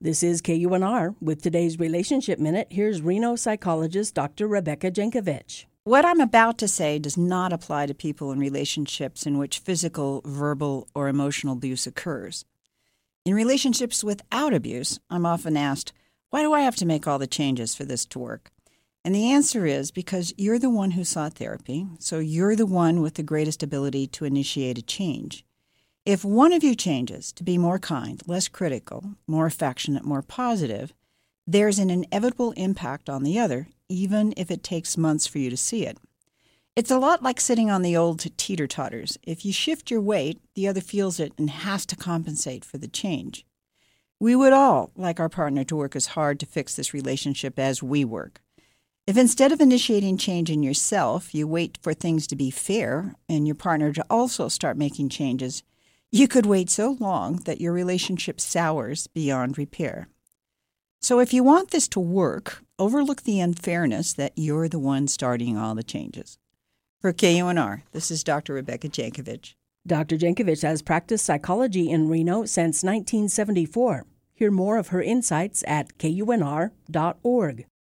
This is KUNR. With today's Relationship Minute, here's Reno psychologist Dr. Rebecca Jankovic. What I'm about to say does not apply to people in relationships in which physical, verbal, or emotional abuse occurs. In relationships without abuse, I'm often asked, why do I have to make all the changes for this to work? And the answer is because you're the one who sought therapy, so you're the one with the greatest ability to initiate a change. If one of you changes to be more kind, less critical, more affectionate, more positive, there's an inevitable impact on the other, even if it takes months for you to see it. It's a lot like sitting on the old teeter totters. If you shift your weight, the other feels it and has to compensate for the change. We would all like our partner to work as hard to fix this relationship as we work. If instead of initiating change in yourself, you wait for things to be fair and your partner to also start making changes, you could wait so long that your relationship sours beyond repair. So, if you want this to work, overlook the unfairness that you're the one starting all the changes. For KUNR, this is Dr. Rebecca Jankovic. Dr. Jankovic has practiced psychology in Reno since 1974. Hear more of her insights at kunr.org.